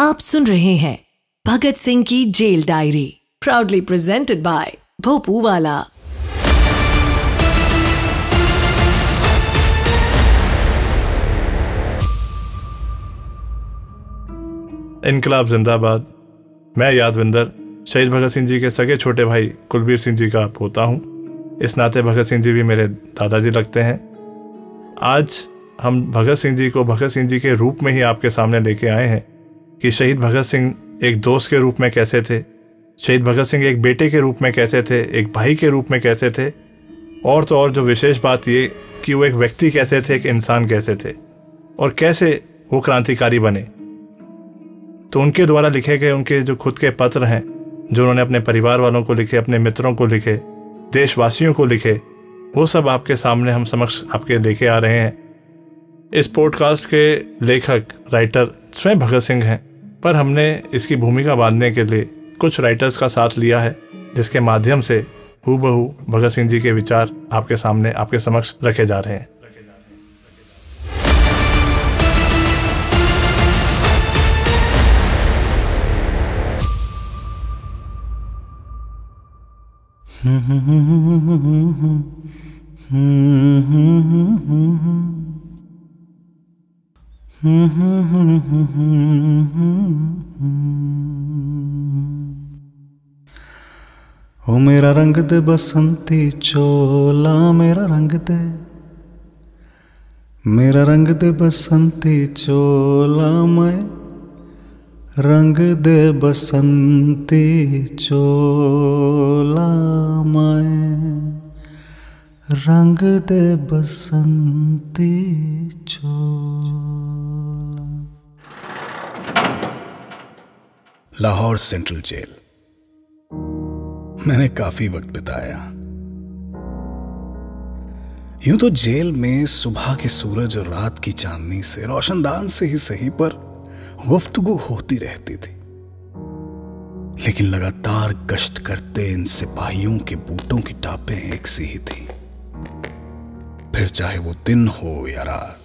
आप सुन रहे हैं भगत सिंह की jail diary proudly presented by Bhopu Wala इनकलाब जिंदाबाद। मैं यादविंदर, शहीद भगत सिंह जी के सगे छोटे भाई कुलबीर सिंह जी का पोता हूँ। इस नाते भगत सिंह जी भी मेरे दादाजी लगते हैं। आज हम भगत सिंह जी को भगत सिंह जी के रूप में ही आपके सामने लेके आए हैं। कि शहीद भगत सिंह एक दोस्त के रूप में कैसे थे? शहीद भगत सिंह एक बेटे के रूप में कैसे थे? एक भाई के रूप में कैसे थे? और तो और जो विशेष बात ये कि वो एक व्यक्ति कैसे थे, एक इंसान कैसे थे? और कैसे वो क्रांतिकारी बने? तो उनके द्वारा लिखे गए, उनके जो खुद के पत्र हैं, जो उन्होंने अपने परिवार वालों को लिखे, अपने मित्रों को लिखे, देशवासियों को लिखे, वो सब आपके सामने हम समक्ष आपके लेके आ रहे हैं। इस पॉडकास्ट के लेखक राइटर स्वयं भगत सिंह हैं। पर हमने इसकी भूमिका बांधने के लिए कुछ राइटर्स का साथ लिया है, जिसके माध्यम से हूबहू भगत सिंह जी के विचार आपके सामने, आपके समक्ष रखे जा रहे हैं। ओ मेरा रंग दे बसंती चोला मेरा रंग दे। मेरा रंग दे बसंती चोला मैं रंग दे बसंती चोला मैं रंग दे बसंती चोला। Lahore central jail. मैंने काफ़ी वक्त बिताया। यूँ तो जेल में सुबह के सूरज और रात की चांदनी से, रोशनदान से ही सही, पर गुफ्तगु होती रहती थी। लेकिन लगातार गश्त करते इन सिपाहियों के बूटों की टापें एक सी ही थी। फिर चाहे वो दिन हो या रात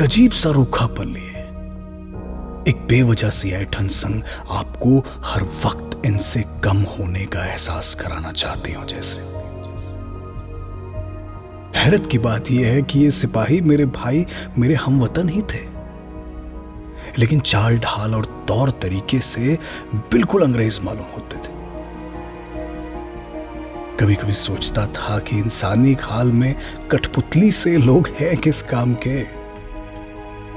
एक अजीब सा रूखापन लिए एक बेवजह सी ऐठन संग आपको हर वक्त इनसे कम होने का एहसास कराना चाहती हो जैसे। हैरत की बात यह है कि ये सिपाही मेरे भाई, मेरे हमवतन ही थे। लेकिन चाल ढाल और तौर तरीके से बिल्कुल अंग्रेज़ मालूम होते थे। कभी कभी सोचता था कि इंसानी खाल में कठपुतली से लोग हैं किस काम के।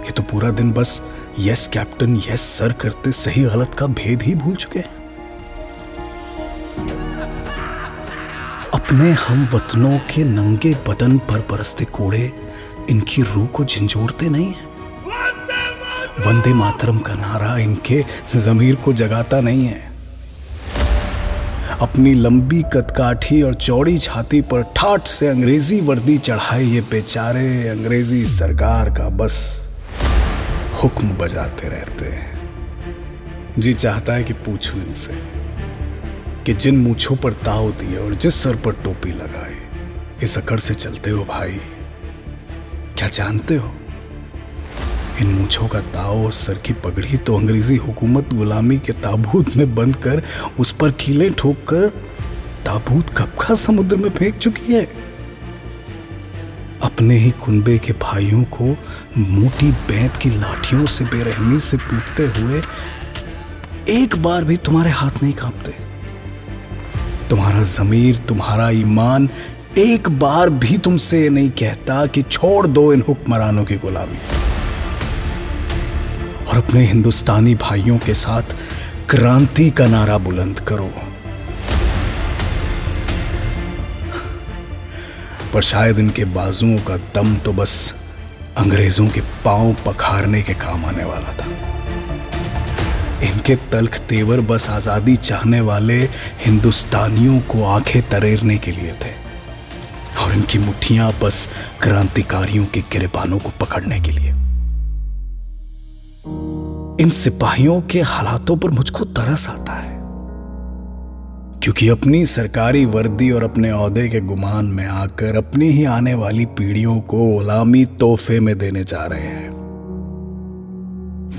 ये तो पूरा दिन बस यस कैप्टन यस सर करते सही गलत का भेद ही भूल चुके हैं। अपने हम वतनों के नंगे बदन पर बरसते कोड़े, इनकी रूह को झंझोड़ते नहीं है। वंदे मातरम का नारा इनके जमीर को जगाता नहीं है। अपनी लंबी कदकाठी और चौड़ी छाती पर ठाठ से अंग्रेज़ी वर्दी चढ़ाए ये बेचारे अंग्रेज़ी सरकार का बस। हुक्म बजाते रहते हैं। जी चाहता है कि पूछूँ इनसे कि जिन मूछों पर ताव दिए और जिस सर पर टोपी लगाए इस अकड़ से चलते हो भाई। क्या जानते हो? इन मूछों का ताव और सर की पगड़ी तो अंग्रेज़ी हुकूमत गुलामी के ताबूत में बंद कर उस पर कीले ठोक कर ताबूत कब का समुद्र में फेंक चुकी है? अपने ही कुंबे के भाइयों को मोटी बैंत की लाठियों से बेरहमी से पीटते हुए एक बार भी तुम्हारे हाथ नहीं कांपते। तुम्हारा जमीर, तुम्हारा ईमान एक बार भी तुमसे नहीं कहता कि छोड़ दो इन हुक्मरानों की गुलामी। और अपने हिंदुस्तानी भाइयों के साथ क्रांति का नारा बुलंद करो। पर शायद इनके बाजुओं का दम तो बस अंग्रेज़ों के पाँव पखारने के काम आने वाला था। इनके तलख तेवर बस आज़ादी चाहने वाले हिंदुस्तानियों को आँखें तरेरने के लिए थे और इनकी मुट्ठियाँ बस क्रांतिकारियों के गिरबानों को पकड़ने के लिए। इन सिपाहियों के हालातों पर मुझको तरस आता है। क्योंकि अपनी सरकारी वर्दी और अपने अहदे के गुमान में आकर अपनी ही आने वाली पीढ़ियों को गुलामी तोहफे में देने जा रहे हैं।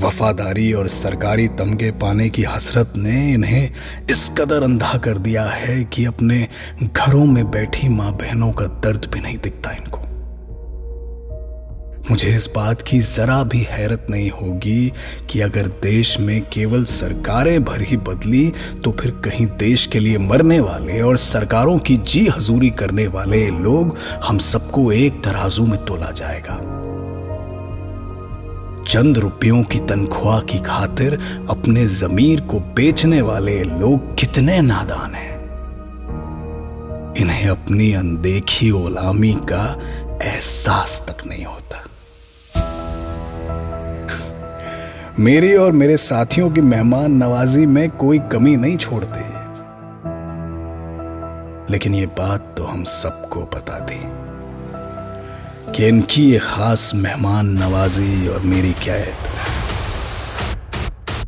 वफादारी और सरकारी तमगे पाने की हसरत ने इन्हें इस कदर अंधा कर दिया है कि अपने घरों में बैठी माँ बहनों का दर्द भी नहीं दिखता इनको। मुझे इस बात की जरा भी हैरत नहीं होगी कि अगर देश में केवल सरकारें भर ही बदली तो फिर कहीं देश के लिए मरने वाले और सरकारों की जी हजूरी करने वाले लोग हम सबको एक तराजू में तोला जाएगा। चंद रुपयों की तनख्वाह की खातिर अपने जमीर को बेचने वाले लोग कितने नादान हैं। इन्हें अपनी अनदेखी गुलामी का एहसास तक नहीं होता। मेरी और मेरे साथियों की मेहमान नवाजी में कोई कमी नहीं छोड़ते। लेकिन ये बात तो हम सबको पता थी कि इनकी ये खास मेहमान नवाजी और मेरी कैद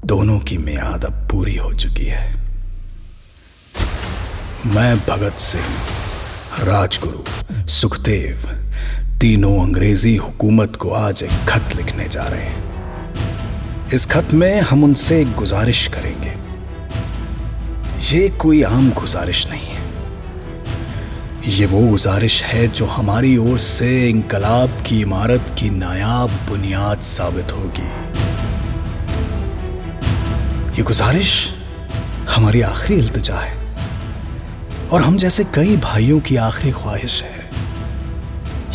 दोनों की मियाद अब पूरी हो चुकी है। मैं भगत सिंह, राजगुरु, सुखदेव, तीनों अंग्रेज़ी हुकूमत को आज एक खत लिखने जा रहे हैं। इस खत में हम उनसे एक गुजारिश करेंगे। ये कोई आम गुजारिश नहीं है। ये वो गुजारिश है जो हमारी ओर से इंकलाब की इमारत की नायाब बुनियाद साबित होगी। ये गुजारिश हमारी आखिरी इल्तजा है। और हम जैसे कई भाइयों की आखिरी ख्वाहिश है।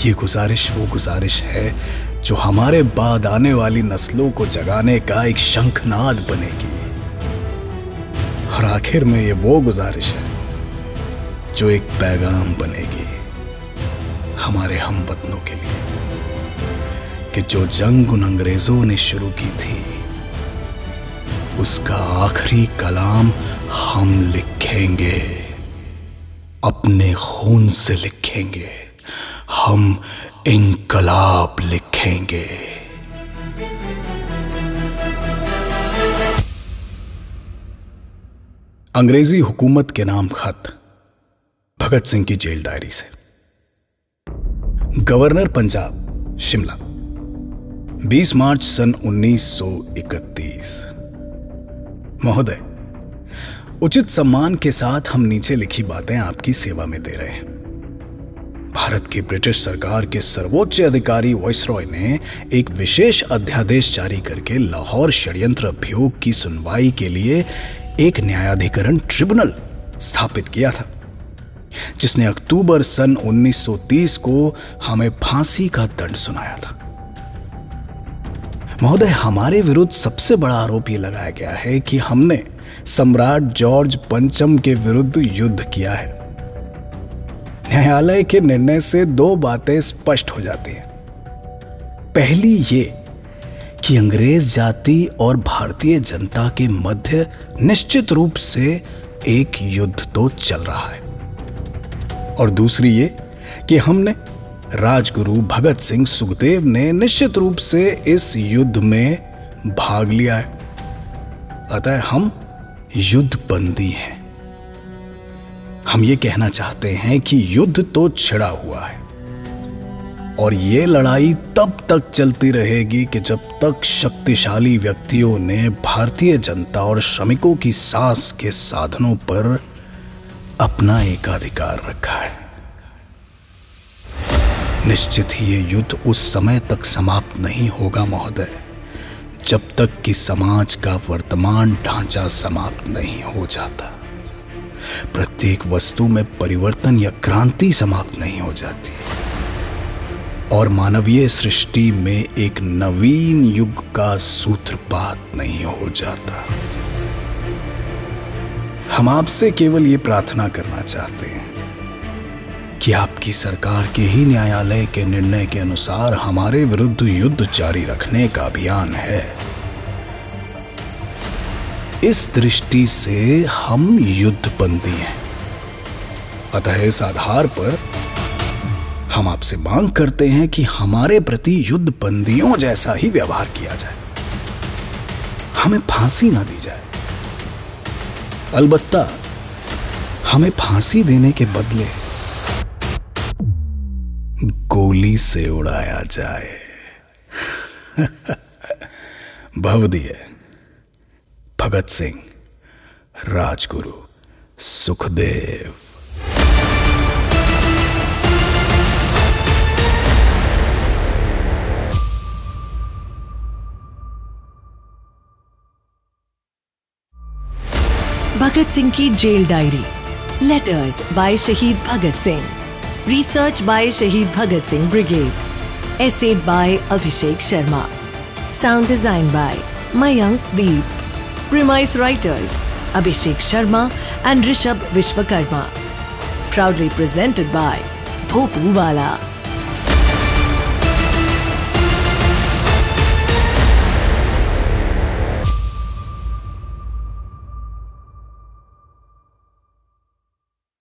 ये गुजारिश वो गुजारिश है जो हमारे बाद आने वाली नस्लों को जगाने का एक शंखनाद बनेगी। और आखिर में ये वो गुजारिश है, जो एक पैगाम बनेगी हमारे हम वतनों के लिए, कि जो जंग उन अंग्रेज़ों ने शुरू की थी, उसका आखिरी कलाम हम लिखेंगे, अपने खून से लिखेंगे, हम इंकलाब लिखेंगे अंग्रेज़ी हुकूमत के नाम खत भगत सिंह की जेल डायरी से। गवर्नर पंजाब, शिमला 20 मार्च सन 1931 महोदय, उचित सम्मान के साथ हम नीचे लिखी बातें आपकी सेवा में दे रहे हैं। भारत की ब्रिटिश सरकार के सर्वोच्च अधिकारी वॉइसरॉय ने एक विशेष अध्यादेश जारी करके लाहौर षड्यंत्र अभियोग की सुनवाई के लिए एक न्यायाधिकरण ट्रिब्यूनल स्थापित किया था, जिसने अक्टूबर सन 1930 को हमें फांसी का दंड सुनाया था। महोदय, हमारे विरुद्ध सबसे बड़ा आरोप यह लगाया गया है कि हमने सम्राट जॉर्ज पंचम के विरुद्ध युद्ध किया है। न्यायालय के निर्णय से दो बातें स्पष्ट हो जाती हैं। पहली ये कि अंग्रेज़ जाति और भारतीय जनता के मध्य निश्चित रूप से एक युद्ध तो चल रहा है। और दूसरी ये कि हमने राजगुरु भगत सिंह सुखदेव ने निश्चित रूप से इस युद्ध में भाग लिया है। अतः हम युद्ध बंदी हैं। हम ये कहना चाहते हैं कि युद्ध तो छिड़ा हुआ है। और ये लड़ाई तब तक चलती रहेगी कि जब तक शक्तिशाली व्यक्तियों ने भारतीय जनता और श्रमिकों की सांस के साधनों पर अपना एकाधिकार रखा है। निश्चित ही ये युद्ध उस समय तक समाप्त नहीं होगा, महोदय, जब तक कि समाज का वर्तमान ढांचा समाप्त नहीं हो जाता। प्रत्येक वस्तु में परिवर्तन या क्रांति समाप्त नहीं हो जाती। और मानवीय सृष्टि में एक नवीन युग का सूत्रपात नहीं हो जाता। हम आपसे केवल ये प्रार्थना करना चाहते हैं कि आपकी सरकार के ही न्यायालय के निर्णय के अनुसार हमारे विरुद्ध युद्ध जारी रखने का अभियान है। इस दृष्टि से हम युद्धबंदी हैं। अतः इस आधार पर हम आपसे मांग करते हैं कि हमारे प्रति युद्ध बंदियों जैसा ही व्यवहार किया जाए। हमें फांसी ना दी जाए। अलबत्ता हमें फांसी देने के बदले गोली से उड़ाया जाए। भवदीय भगत सिंह, राजगुरु सुखदेव। भगत सिंह की जेल डायरी लेटर्स बाय शहीद भगत Singh research by Shaheed Bhagat Singh brigade assisted by Abhishek Sharma sound design by Mayank Deep. Premise writers Abhishek Sharma and Rishabh Vishwakarma. Proudly presented by Bhopuwala.